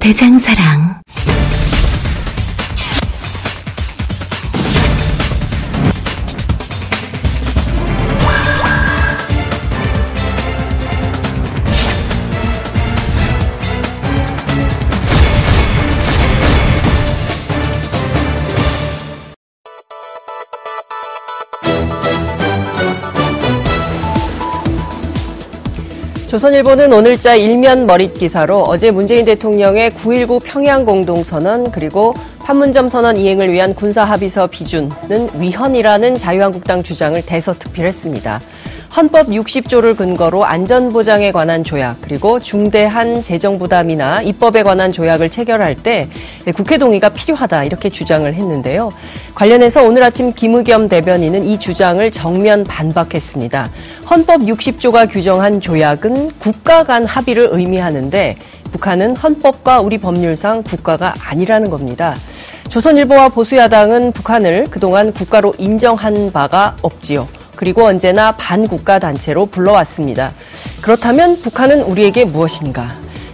대장사랑. 조선일보는 오늘자 일면 머릿 기사로 어제 문재인 대통령의 9.19 평양 공동선언 그리고 판문점 선언 이행을 위한 군사 합의서 비준은 위헌이라는 자유한국당 주장을 대서특필했습니다. 헌법 60조를 근거로 안전보장에 관한 조약 그리고 중대한 재정 부담이나 입법에 관한 조약을 체결할 때 국회 동의가 필요하다 이렇게 주장을 했는데요. 관련해서 오늘 아침 김의겸 대변인은 이 주장을 정면 반박했습니다. 헌법 60조가 규정한 조약은 국가 간 합의를 의미하는데 북한은 헌법과 우리 법률상 국가가 아니라는 겁니다. 조선일보와 보수야당은 북한을 그동안 국가로 인정한 바가 없지요. 그리고 언제나 반국가 단체로 불러왔습니다. 그렇다면 북한은 우리에게 무엇인가?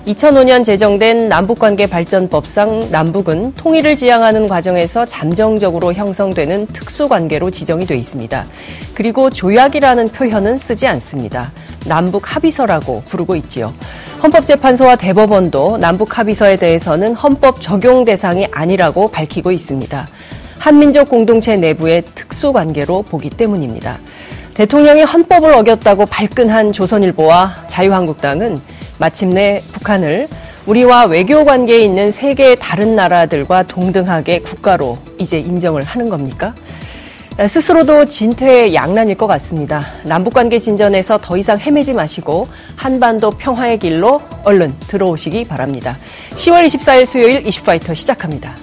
2005년 제정된 남북관계 발전법상 남북은 통일을 지향하는 과정에서 잠정적으로 형성되는 특수관계로 지정이 돼 있습니다. 그리고 조약이라는 표현은 쓰지 않습니다. 남북 합의서라고 부르고 있지요. 헌법재판소와 대법원도 남북 합의서에 대해서는 헌법 적용 대상이 아니라고 밝히고 있습니다. 한민족 공동체 내부의 특수관계로 보기 때문입니다. 대통령이 헌법을 어겼다고 발끈한 조선일보와 자유한국당은 마침내 북한을 우리와 외교 관계에 있는 세계의 다른 나라들과 동등하게 국가로 이제 인정을 하는 겁니까? 스스로도 진퇴 양난일 것 같습니다. 남북관계 진전에서 더 이상 헤매지 마시고 한반도 평화의 길로 얼른 들어오시기 바랍니다. 10월 24일 수요일 이슈파이터 시작합니다.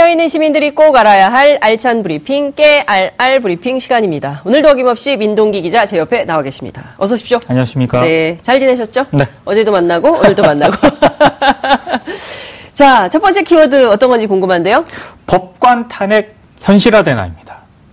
깨어있는 시민들이 꼭 알아야 할 알찬 브리핑, 깨알알 브리핑 시간입니다. 오늘도 어김없이 민동기 기자 제 옆에 나와 계십니다. 어서 오십시오. 안녕하십니까. 네, 잘 지내셨죠? 네. 어제도 만나고, 오늘도 만나고. 자, 첫 번째 키워드 어떤 건지 궁금한데요? 법관 탄핵 현실화되나입니다.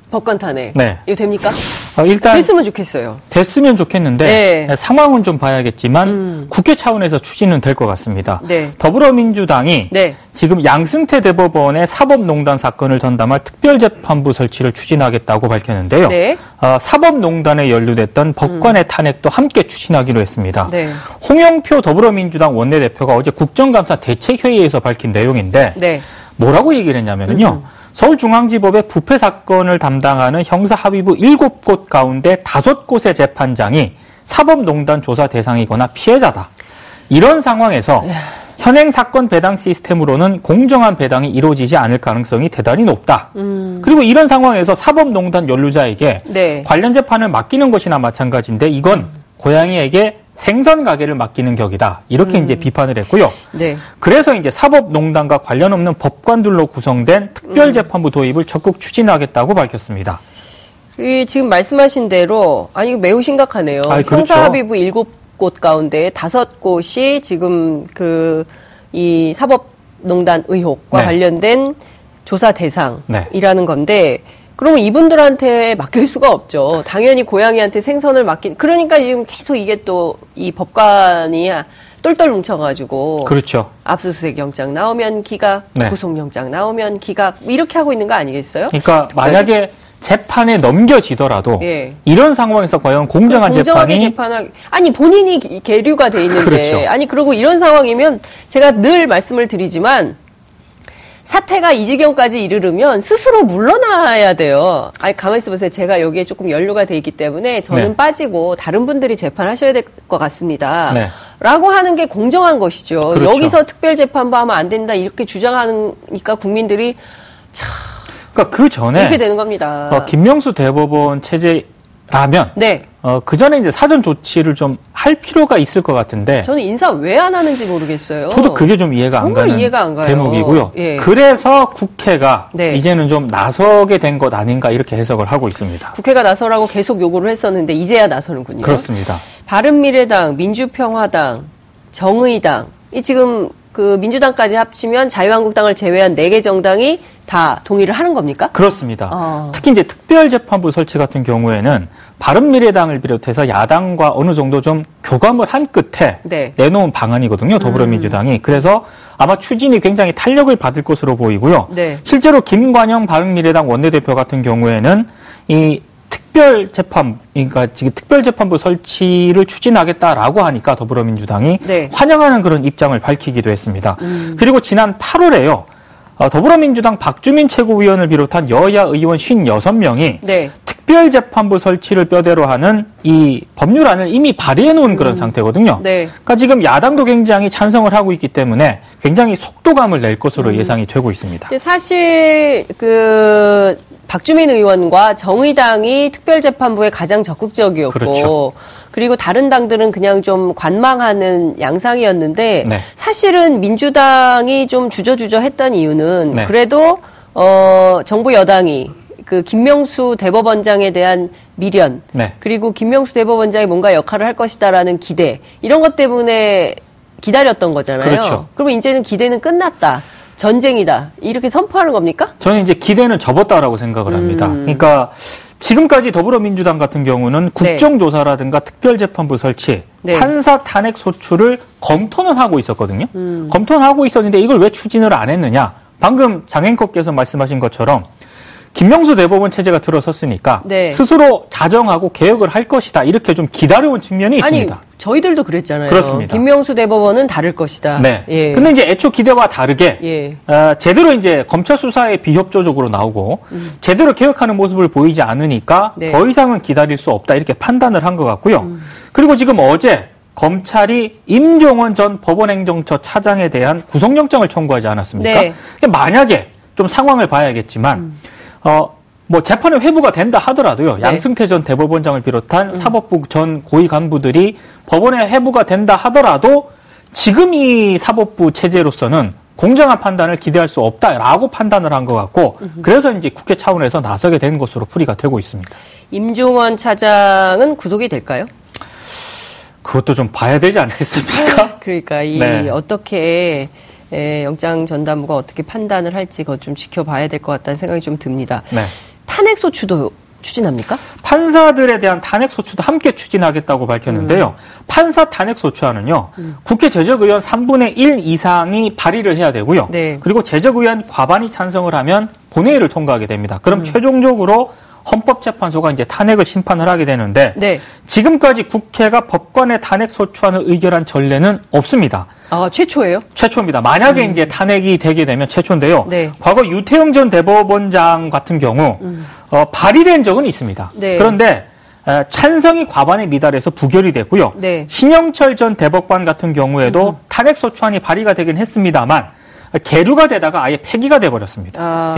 법관 탄핵. 네. 이거 됩니까? 어, 일단 됐으면 좋겠어요. 됐으면 좋겠는데 네. 상황은 좀 봐야겠지만 음. 국회 차원에서 추진은 될 것 같습니다. 네. 더불어민주당이 네. 지금 양승태 대법원의 사법농단 사건을 전담할 특별재판부 설치를 추진하겠다고 밝혔는데요. 네. 어, 사법농단에 연루됐던 법관의 탄핵도 함께 추진하기로 했습니다. 네. 홍영표 더불어민주당 원내대표가 어제 국정감사 대책회의에서 밝힌 내용인데 네. 뭐라고 얘기를 했냐면요. 음. 서울중앙지법의 부패 사건을 담당하는 형사합의부 7곳 가운데 5곳의 재판장이 사법농단 조사 대상이거나 피해자다. 이런 상황에서 현행 사건 배당 시스템으로는 공정한 배당이 이루어지지 않을 가능성이 대단히 높다. 그리고 이런 상황에서 사법농단 연루자에게 음. 네. 관련 재판을 맡기는 것이나 마찬가지인데 이건 고양이에게 생선 가게를 맡기는 격이다. 이렇게 이제 비판을 했고요. 네. 그래서 이제 사법농단과 관련 없는 법관들로 구성된 특별재판부 도입을 적극 추진하겠다고 밝혔습니다. 이 지금 말씀하신 대로 아니 이거 매우 심각하네요. 아이, 그렇죠. 형사합의부 일곱 곳 가운데 다섯 곳이 지금 그 이 사법농단 의혹과 네. 관련된 조사 대상이라는 네. 건데 그러면 이분들한테 맡길 수가 없죠. 당연히 고양이한테 생선을 맡긴 그러니까 지금 계속 이게 또 이 법관이 똘똘 뭉쳐가지고 그렇죠. 압수수색 영장 나오면 기각, 네. 구속영장 나오면 기각 이렇게 하고 있는 거 아니겠어요? 그러니까 만약에 재판에 넘겨지더라도 예. 이런 상황에서 과연 공정한 재판이 재판을 아니 본인이 기- 계류가 돼 있는데 그렇죠. 아니 그리고 이런 상황이면 제가 늘 말씀을 드리지만 사태가 이 지경까지 이르르면 스스로 물러나야 돼요. 아니 가만히 있어 보세요. 제가 여기에 조금 연루가 돼 있기 때문에 저는 네. 빠지고 다른 분들이 재판하셔야 될 것 같습니다. 네. 라고 하는 게 공정한 것이죠. 그렇죠. 여기서 특별 재판부 하면 안 된다 이렇게 주장하니까 국민들이 그러니까 그 전에 이렇게 되는 겁니다. 어, 김명수 대법원 체제 라면 네. 어, 그 전에 이제 사전 조치를 좀 할 필요가 있을 것 같은데 저는 인사 왜 안 하는지 모르겠어요. 저도 그게 좀 이해가 안 가는 이해가 안. 대목이고요. 예. 그래서 국회가 네. 이제는 좀 나서게 된 것 아닌가 이렇게 해석을 하고 있습니다. 국회가 나서라고 계속 요구를 했었는데 이제야 나서는군요. 그렇습니다. 바른미래당, 민주평화당, 정의당, 이 지금 그 민주당까지 합치면 자유한국당을 제외한 네 개 정당이 다 동의를 하는 겁니까? 그렇습니다. 어. 특히 이제 특별재판부 설치 같은 경우에는 바른미래당을 비롯해서 야당과 어느 정도 좀 교감을 한 끝에 네. 내놓은 방안이거든요. 더불어민주당이. 그래서 아마 추진이 굉장히 탄력을 받을 것으로 보이고요. 네. 실제로 김관영 바른미래당 원내대표 같은 경우에는 이 특별 재판, 그러니까 지금 특별 재판부 설치를 추진하겠다라고 하니까 더불어민주당이 네. 음. 환영하는 그런 입장을 밝히기도 했습니다. 그리고 지난 8월에요. 어, 더불어민주당 박주민 최고위원을 비롯한 여야 의원 56명이 네. 특별재판부 설치를 뼈대로 하는 이 법률안을 이미 발의해 놓은 그런 상태거든요. 음. 네. 그러니까 지금 야당도 굉장히 찬성을 하고 있기 때문에 굉장히 속도감을 낼 것으로 음. 예상이 되고 있습니다. 사실 그 박주민 의원과 정의당이 특별재판부에 가장 적극적이었고 그렇죠. 그리고 다른 당들은 그냥 좀 관망하는 양상이었는데 네. 사실은 민주당이 좀 주저주저 했던 이유는 네. 그래도 어 정부 여당이 그 김명수 대법원장에 대한 미련 네. 그리고 김명수 대법원장이 뭔가 역할을 할 것이다라는 기대 이런 것 때문에 기다렸던 거잖아요. 그렇죠. 그러면 이제는 기대는 끝났다. 전쟁이다. 이렇게 선포하는 겁니까? 저는 이제 기대는 접었다라고 생각을 합니다. 음. 그러니까 지금까지 더불어민주당 같은 경우는 국정조사라든가 특별재판부 설치, 네. 판사 탄핵 소추를 검토는 하고 있었거든요. 음. 검토는 하고 있었는데 이걸 왜 추진을 안 했느냐? 방금 장앵커께서 말씀하신 것처럼 김명수 대법원 체제가 들어섰으니까 네. 스스로 자정하고 개혁을 할 것이다 이렇게 좀 기다려온 측면이 아니 있습니다. 저희들도 그랬잖아요. 그렇습니다. 김명수 대법원은 다를 것이다. 네. 예. 근데 이제 애초 기대와 다르게 예. 어, 제대로 이제 검찰 수사에 비협조적으로 나오고 제대로 개혁하는 모습을 보이지 않으니까 음. 네. 더 이상은 기다릴 수 없다 이렇게 판단을 한 것 같고요. 음. 그리고 지금 어제 검찰이 임종원 전 법원행정처 차장에 대한 구속영장을 청구하지 않았습니까? 네. 만약에 좀 상황을 봐야겠지만 어. 뭐 재판에 회부가 된다 하더라도요. 네. 음. 양승태 전 대법원장을 비롯한 사법부 전 고위 간부들이 법원에 회부가 된다 하더라도 지금 이 사법부 체제로서는 공정한 판단을 기대할 수 없다라고 판단을 한 것 같고 그래서 이제 국회 차원에서 나서게 된 것으로 풀이가 되고 있습니다. 임종원 차장은 구속이 될까요? 그것도 좀 봐야 되지 않겠습니까? 그러니까 이 네. 어떻게 에, 영장 전담부가 어떻게 판단을 할지 그것 좀 지켜봐야 될 것 같다는 생각이 좀 듭니다. 네. 탄핵 소추도 추진합니까? 판사들에 대한 탄핵 소추도 함께 추진하겠다고 밝혔는데요. 판사 탄핵 소추안은요. 국회 제적 의원 3분의 1 이상이 발의를 해야 되고요. 네. 그리고 제적 의원 과반이 찬성을 하면 본회의를 통과하게 됩니다. 음. 그럼 최종적으로 헌법재판소가 이제 탄핵을 심판을 하게 되는데 네. 지금까지 국회가 법관의 탄핵 소추안을 의결한 전례는 없습니다. 아 최초예요? 최초입니다. 만약에 이제 탄핵이 되게 되면 최초인데요. 음. 네. 과거 유태영 전 대법원장 같은 경우 어, 발의된 적은 있습니다. 음. 네. 그런데 에, 찬성이 과반에 미달해서 부결이 됐고요. 네. 음. 신영철 전 대법관 같은 경우에도 탄핵 소추안이 발의가 되긴 했습니다만 계류가 되다가 아예 폐기가 돼 버렸습니다. 아,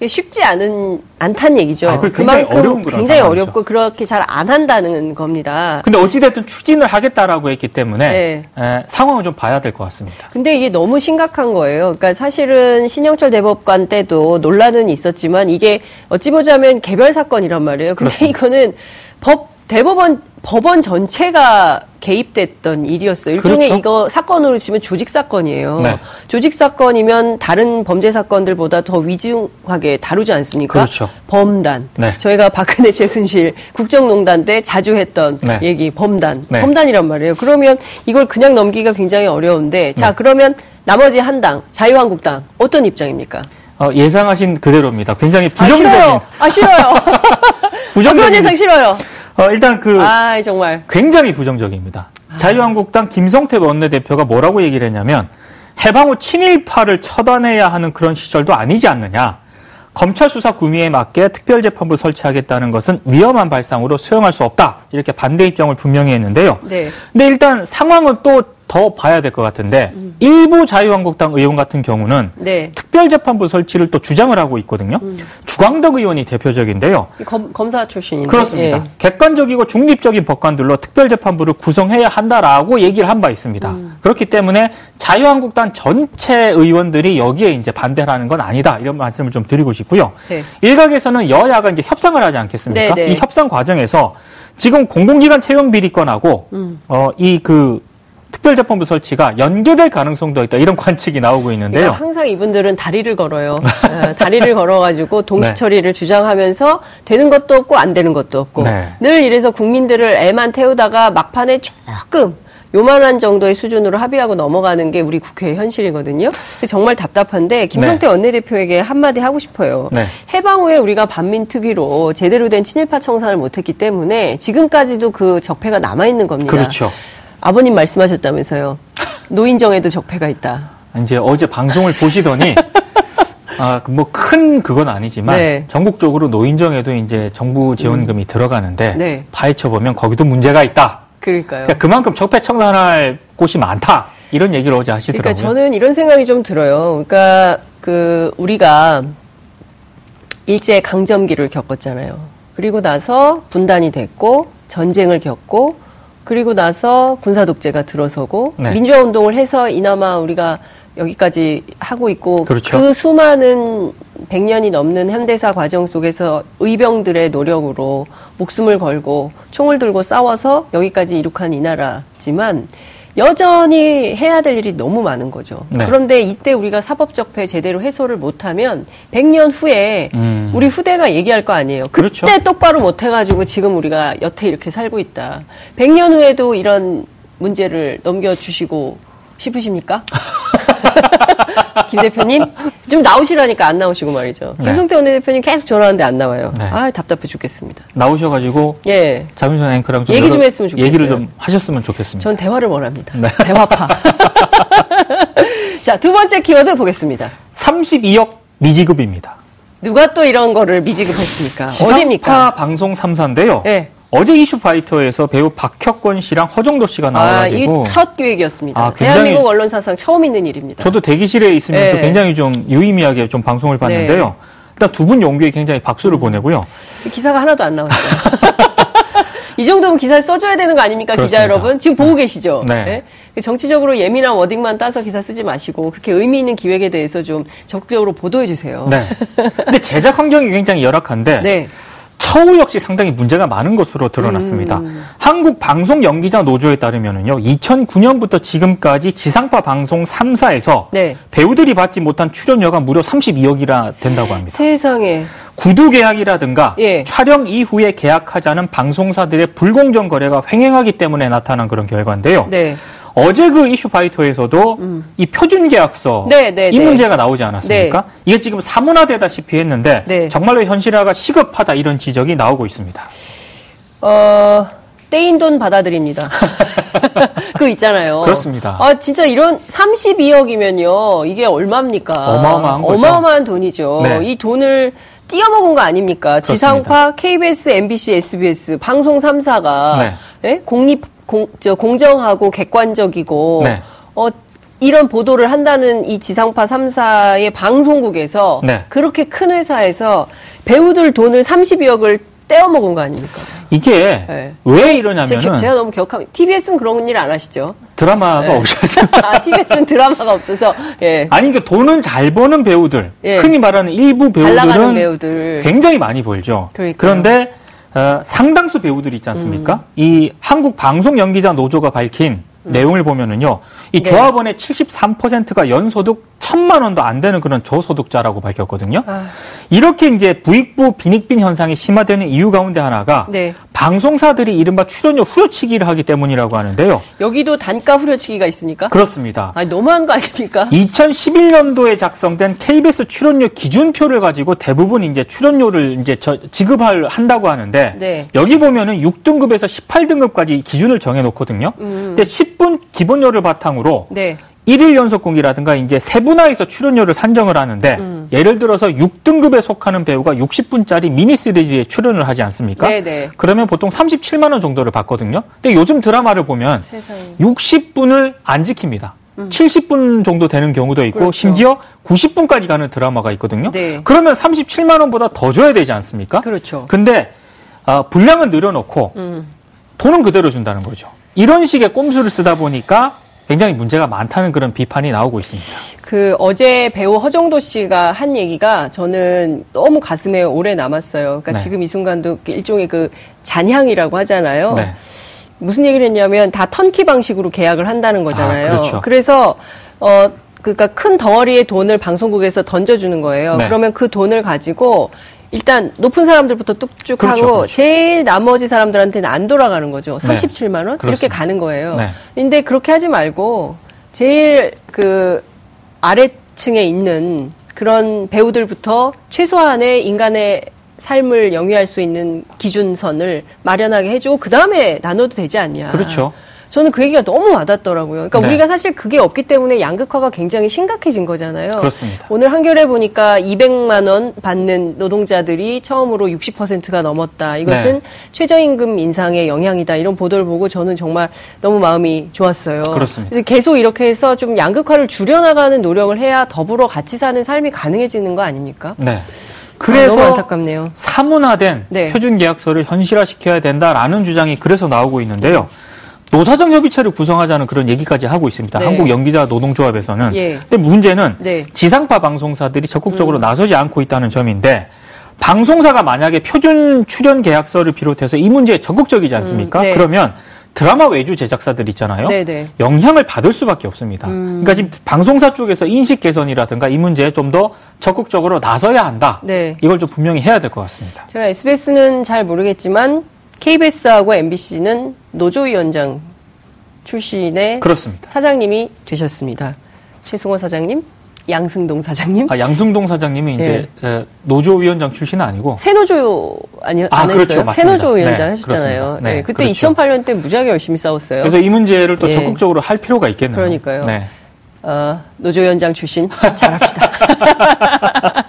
예. 쉽지 않은 않다는 얘기죠. 아, 굉장히 어려운 그런 굉장히. 어렵고 그렇게 잘 안 한다는 겁니다. 근데 어찌됐든 추진을 하겠다라고 했기 때문에 네. 에, 상황을 좀 봐야 될 것 같습니다. 근데 이게 너무 심각한 거예요. 그러니까 사실은 신영철 대법관 때도 논란은 있었지만 이게 어찌 보자면 개별 사건이란 말이에요. 근데 그렇습니다. 이거는 법 대법원 법원 전체가 개입됐던 일이었어요. 일종의 그렇죠. 이거 사건으로 치면 조직 사건이에요. 네. 조직 사건이면 다른 범죄 사건들보다 더 위중하게 다루지 않습니까? 그렇죠. 범단. 네. 저희가 박근혜 최순실 국정농단 때 자주 했던 네. 얘기 범단. 네. 범단이란 말이에요. 그러면 이걸 그냥 넘기기가 굉장히 어려운데 자 네. 그러면 나머지 한 당 자유한국당 어떤 입장입니까? 어, 예상하신 그대로입니다. 굉장히 아 부정적인 싫어요. 아 싫어요. 부정적인 그런 예상 싫어요. 어, 일단 그 아 정말. 굉장히 부정적입니다. 자유한국당 김성태 원내대표가 뭐라고 얘기를 했냐면 해방 후 친일파를 처단해야 하는 그런 시절도 아니지 않느냐. 검찰 수사 구미에 맞게 특별재판부 설치하겠다는 것은 위험한 발상으로 수용할 수 없다. 이렇게 반대 입장을 분명히 했는데요. 네. 근데 일단 상황은 또 더 봐야 될 것 같은데 음. 일부 자유한국당 의원 같은 경우는 네. 특별재판부 설치를 또 주장을 하고 있거든요. 음. 주광덕 의원이 대표적인데요. 검, 검사 출신인데. 그렇습니다. 예. 객관적이고 중립적인 법관들로 특별재판부를 구성해야 한다라고 얘기를 한 바 있습니다. 음. 그렇기 때문에 자유한국당 전체 의원들이 여기에 이제 반대를 하는 건 아니다 이런 말씀을 좀 드리고 싶고요. 네. 일각에서는 여야가 이제 협상을 하지 않겠습니까? 네, 네. 이 협상 과정에서 지금 공공기관 채용 비리건하고 음. 어, 이 그 특별재판부 설치가 연계될 가능성도 있다 이런 관측이 나오고 있는데요. 그러니까 항상 이분들은 다리를 걸어요. 어, 다리를 걸어가지고 동시 네. 처리를 주장하면서 되는 것도 없고 안 되는 것도 없고 네. 늘 이래서 국민들을 애만 태우다가 막판에 조금 요만한 정도의 수준으로 합의하고 넘어가는 게 우리 국회의 현실이거든요. 정말 답답한데 김성태 원내대표에게 한마디 하고 싶어요. 네. 해방 후에 우리가 반민특위로 제대로 된 친일파 청산을 못했기 때문에 지금까지도 그 적폐가 남아있는 겁니다. 그렇죠. 아버님 말씀하셨다면서요. 노인정에도 적폐가 있다. 이제 어제 방송을 보시더니 아, 뭐 큰 그건 아니지만 네. 전국적으로 노인정에도 이제 정부 지원금이 들어가는데 네. 파헤쳐 보면 거기도 문제가 있다. 그러니까요. 그러니까 그만큼 적폐 청산할 곳이 많다. 이런 얘기를 어제 하시더라고요. 그러니까 저는 이런 생각이 좀 들어요. 그러니까 그 우리가 일제 강점기를 겪었잖아요. 그리고 나서 분단이 됐고 전쟁을 겪고 그리고 나서 군사 독재가 들어서고 네. 민주화 운동을 해서 이나마 우리가 여기까지 하고 있고 그렇죠. 그 수많은 100년이 넘는 현대사 과정 속에서 의병들의 노력으로 목숨을 걸고 총을 들고 싸워서 여기까지 이룩한 이 나라지만 여전히 해야 될 일이 너무 많은 거죠. 네. 그런데 이때 우리가 사법적폐 제대로 해소를 못하면 100년 후에 음. 우리 후대가 얘기할 거 아니에요. 그렇죠. 그때 똑바로 못해가지고 지금 우리가 여태 이렇게 살고 있다. 100년 후에도 이런 문제를 넘겨주시고 싶으십니까? 김 대표님 좀 나오시라니까 안 나오시고 말이죠. 네. 김성태 원내대표님 계속 전화하는데 안 나와요. 네. 아 답답해 죽겠습니다. 나오셔가지고 예, 자민선 앵커랑 좀 얘기 좀 여러 했으면 좋겠어요. 얘기를 좀 하셨으면 좋겠습니다. 전 대화를 원합니다. 네. 대화파. 자, 두 번째 키워드 보겠습니다. 32억 미지급입니다. 누가 또 이런 거를 미지급했습니까? 어디입니까? 방송 3사인데요. 예. 어제 이슈 파이터에서 배우 박혁권 씨랑 허정도 씨가 아, 나와가지고 이첫 기획이었습니다. 아, 대한민국 언론 사상 처음 있는 일입니다. 저도 대기실에 있으면서 네. 굉장히 좀 유의미하게 좀 방송을 봤는데요. 일단 두 분 연기에 굉장히 박수를 음. 보내고요. 기사가 하나도 안 나왔어요. 이 정도면 기사를 써줘야 되는 거 아닙니까, 기자 그렇습니다. 여러분? 지금 보고 계시죠? 네. 예? 정치적으로 예민한 워딩만 따서 기사 쓰지 마시고 그렇게 의미 있는 기획에 대해서 좀 적극적으로 보도해 주세요. 네. 근데 제작 환경이 굉장히 열악한데 네. 처우 역시 상당히 문제가 많은 것으로 드러났습니다. 음. 한국 방송 연기자 노조에 따르면은요, 2009년부터 지금까지 지상파 방송 3사에서 네. 배우들이 받지 못한 출연료가 무려 32억이나 된다고 합니다. 세상에. 구두 계약이라든가 예. 촬영 이후에 계약하자는 방송사들의 불공정 거래가 횡행하기 때문에 나타난 그런 결과인데요. 네. 어제 그 이슈 파이터에서도 이 표준 계약서 네, 네, 이 네. 문제가 나오지 않았습니까? 이게 지금 사문화되다시피 했는데 네. 정말로 현실화가 시급하다 이런 지적이 나오고 있습니다. 어, 떼인 돈 받아들입니다. 그거 있잖아요. 그렇습니다. 아, 진짜 이런 32억이면요. 이게 얼마입니까? 어마어마한 거죠. 어마어마한 돈이죠. 네. 이 돈을 띄어먹은 거 아닙니까? 지상파, KBS, MBC, SBS, 방송 3사가 네. 예? 공립, 공, 저, 공정하고 객관적이고 네. 어, 이런 보도를 한다는 이 지상파 3사의 방송국에서 네. 그렇게 큰 회사에서 배우들 돈을 32억을 떼어먹은 거 아닙니까? 이게 네. 왜 제가, 이러냐면은 제가 너무 기억합니다. TBS는 그런 일 안 하시죠? 드라마가 네. 없어서 아, TBS는 드라마가 없어서, 예. 아니 그 돈은 잘 버는 배우들 예. 흔히 말하는 일부 잘 나가는 배우들은 배우들. 굉장히 많이 벌죠. 그러니까요. 음. 그런데 어, 상당수 배우들이 있지 않습니까? 이 한국 방송 연기자 노조가 밝힌 내용을 보면은요, 이 음. 네. 조합원의 73%가 연소득 천만 원도 안 되는 그런 저소득자라고 밝혔거든요. 아, 이렇게 이제 부익부 빈익빈 현상이 심화되는 이유 가운데 하나가 네. 방송사들이 이른바 출연료 후려치기를 하기 때문이라고 하는데요. 여기도 단가 후려치기가 있습니까? 그렇습니다. 아니, 너무한 거 아닙니까? 2011년도에 작성된 KBS 출연료 기준표를 가지고 대부분 이제 출연료를 이제 저- 지급할 한다고 하는데 네. 여기 보면은 6등급에서 18등급까지 기준을 정해 놓거든요. 음. 근데 10분 기본료를 바탕으로 네. 일일 연속 공이라든가 이제 세분화해서 출연료를 산정을 하는데 음. 예를 들어서 6등급에 속하는 배우가 60분짜리 미니 시리즈에 출연을 하지 않습니까? 네네. 그러면 보통 37만 원 정도를 받거든요. 근데 요즘 드라마를 보면 세상에. 60분을 안 지킵니다. 70분 정도 되는 경우도 있고 음. 그렇죠. 심지어 90분까지 가는 드라마가 있거든요. 네. 그러면 37만 원보다 더 줘야 되지 않습니까? 그렇죠. 근데 아, 분량은 늘려놓고 음. 돈은 그대로 준다는 거죠. 이런 식의 꼼수를 쓰다 보니까 굉장히 문제가 많다는 그런 비판이 나오고 있습니다. 그 어제 배우 허정도 씨가 한 얘기가 저는 너무 가슴에 오래 남았어요. 그러니까 네. 지금 이 순간도 일종의 그 잔향이라고 하잖아요. 네. 무슨 얘기를 했냐면 다 턴키 방식으로 계약을 한다는 거잖아요. 아, 그렇죠. 서 어, 그러니까 큰 덩어리의 돈을 방송국에서 던져주는 거예요. 네. 그러면 그 돈을 가지고 일단 높은 사람들부터 뚝쭉 그렇죠, 하고 그렇죠. 제일 나머지 사람들한테는 안 돌아가는 거죠. 네. 37만 원 이렇게 그렇습니다. 가는 거예요. 네. 근데 그렇게 하지 말고 제일 그 아래층에 있는 그런 배우들부터 최소한의 인간의 삶을 영위할 수 있는 기준선을 마련하게 해주고 그 다음에 나눠도 되지 않냐. 그렇죠. 저는 그 얘기가 너무 와닿더라고요. 그러니까 네. 우리가 사실 그게 없기 때문에 양극화가 굉장히 심각해진 거잖아요. 그렇습니다. 오늘 한겨레 보니까 200만 원 받는 노동자들이 처음으로 60%가 넘었다. 이것은 네. 최저임금 인상의 영향이다. 이런 보도를 보고 저는 정말 너무 마음이 좋았어요. 그렇습니다. 계속 이렇게 해서 좀 양극화를 줄여나가는 노력을 해야 더불어 같이 사는 삶이 가능해지는 거 아닙니까? 네. 아, 그래서 너무 안타깝네요. 사문화된 네. 표준 계약서를 현실화시켜야 된다라는 주장이 그래서 나오고 있는데요. 노사정 협의체를 구성하자는 그런 얘기까지 하고 있습니다. 네. 한국 연기자 노동조합에서는. 예. 근데 문제는 네. 지상파 방송사들이 적극적으로 음. 나서지 않고 있다는 점인데 방송사가 만약에 표준 출연 계약서를 비롯해서 이 문제에 적극적이지 않습니까? 음, 네. 그러면 드라마 외주 제작사들 있잖아요. 네네. 영향을 받을 수밖에 없습니다. 음. 그러니까 지금 방송사 쪽에서 인식 개선이라든가 이 문제에 좀 더 적극적으로 나서야 한다. 네. 이걸 좀 분명히 해야 될 것 같습니다. 제가 SBS는 잘 모르겠지만 KBS하고 MBC는 노조위원장 출신의 그렇습니다. 사장님이 되셨습니다. 최승호 사장님, 양승동 사장님, 아, 양승동 사장님이 이제 에, 노조위원장 출신은 아니고 새노조 아니 아, 안 그렇죠. 맞습니다. 새노조 위원장 네, 하셨잖아요. 네, 네, 그때 그렇죠. 2008년 때 무지하게 열심히 싸웠어요. 그래서 이 문제를 또 예. 적극적으로 할 필요가 있겠네요. 그러니까요. 네. 어, 노조위원장 출신 잘합시다.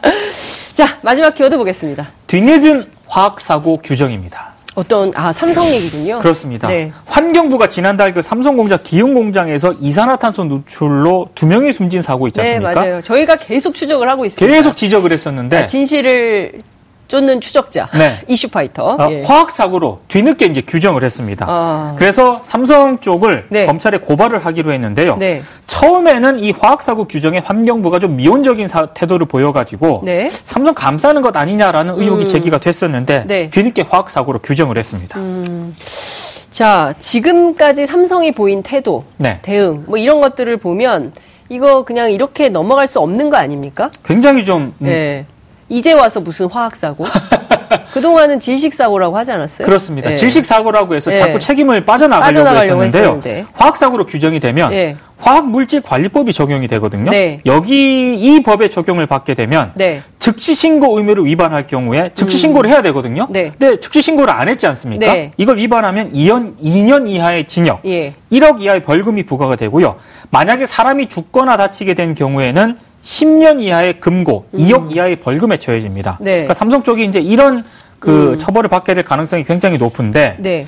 자 마지막 키워드 보겠습니다. 뒤늦은 화학사고 규정입니다. 어떤 아 삼성 얘기군요. 그렇습니다. 네. 환경부가 지난달 그 삼성공장 기흥 공장에서 이산화탄소 누출로 두 명이 숨진 사고 있지 네 않습니까? 맞아요. 저희가 계속 추적을 하고 있습니다. 계속 지적을 했었는데 아, 진실을 쫓는 추적자, 네. 이슈파이터. 어, 예. 화학사고로 뒤늦게 이제 규정을 했습니다. 아. 그래서 삼성 쪽을 네. 검찰에 고발을 하기로 했는데요. 네. 처음에는 이 화학사고 규정에 환경부가 좀 미온적인 사- 태도를 보여가지고 네. 삼성 감싸는 것 아니냐라는 의혹이 음. 제기가 됐었는데 네. 뒤늦게 화학사고로 규정을 했습니다. 자, 지금까지 삼성이 보인 태도, 네. 대응, 뭐 이런 것들을 보면 이거 그냥 이렇게 넘어갈 수 없는 거 아닙니까? 굉장히 좀 음, 네. 이제 와서 무슨 화학사고? 그동안은 질식사고라고 하지 않았어요? 그렇습니다. 네. 질식 사고라고 해서 네. 자꾸 책임을 빠져나가려고, 빠져나가려고 했었는데요. 했었는데. 화학 사고로 규정이 되면 네. 화학 물질 관리법이 적용이 되거든요. 네. 여기 이 법의 적용을 받게 되면 네. 즉시 신고 의무를 위반할 경우에 즉시 신고를 해야 되거든요. 네. 근데 즉시 신고를 안 했지 않습니까? 네. 이걸 위반하면 2년 2년 이하의 징역, 예. 1억 이하의 벌금이 부과가 되고요. 만약에 사람이 죽거나 다치게 된 경우에는 10년 이하의 금고, 2억 이하의 벌금에 처해집니다. 음. 네. 그러니까 삼성 쪽이 이제 이런 그 처벌을 받게 될 가능성이 굉장히 높은데 네.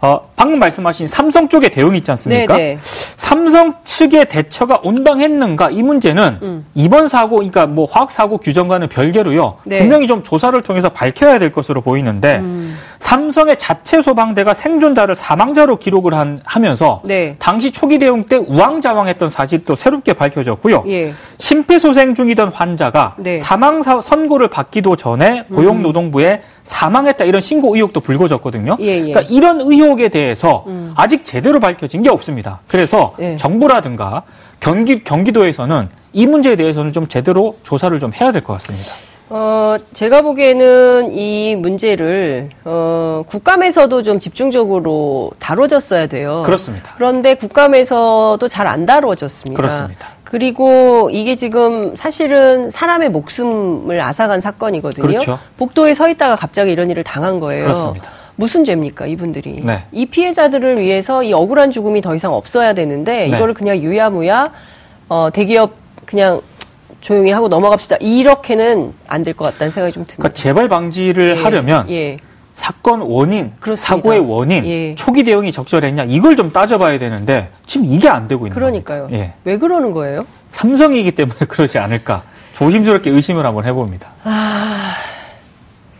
어, 방금 말씀하신 삼성 쪽의 대응이 있지 않습니까? 네, 네. 삼성 측의 대처가 온당했는가 이 문제는 음. 이번 사고, 그러니까 뭐 화학 사고 규정과는 별개로요. 네. 분명히 좀 조사를 통해서 밝혀야 될 것으로 보이는데 음. 삼성의 자체 소방대가 생존자를 사망자로 기록을 한, 하면서 네. 당시 초기 대응 때 우왕좌왕했던 사실이 또 새롭게 밝혀졌고요. 예. 심폐소생 중이던 환자가 네. 음. 사망 사- 선고를 받기도 전에 고용노동부에 사망했다 이런 신고 의혹도 불거졌거든요. 예, 예. 그러니까 이런 의혹에 대해 서 아직 제대로 밝혀진 게 없습니다. 그래서 예. 정부라든가 경기 경기도에서는 이 문제에 대해서는 좀 제대로 조사를 좀 해야 될 것 같습니다. 어, 제가 보기에는 이 문제를, 어, 국감에서도 좀 집중적으로 다뤄졌어야 돼요. 그렇습니다. 그런데 국감에서도 잘 안 다뤄졌습니다. 그렇습니다. 그리고 이게 지금 사실은 사람의 목숨을 앗아간 사건이거든요. 그렇죠. 복도에 서 있다가 갑자기 이런 일을 당한 거예요. 그렇습니다. 무슨 죄입니까, 이분들이? 네. 이 피해자들을 위해서 이 억울한 죽음이 더 이상 없어야 되는데 네. 이거를 그냥 유야무야 어, 대기업 그냥 조용히 하고 넘어갑시다. 이렇게는 안 될 것 같다는 생각이 좀 듭니다. 그러니까 재발 방지를 예, 하려면 예. 사건 원인, 그렇습니다. 사고의 원인, 예. 초기 대응이 적절했냐 이걸 좀 따져봐야 되는데 지금 이게 안 되고 있는 그러니까요. 예. 왜 그러는 거예요? 삼성이기 때문에 그러지 않을까 조심스럽게 의심을 한번 해봅니다.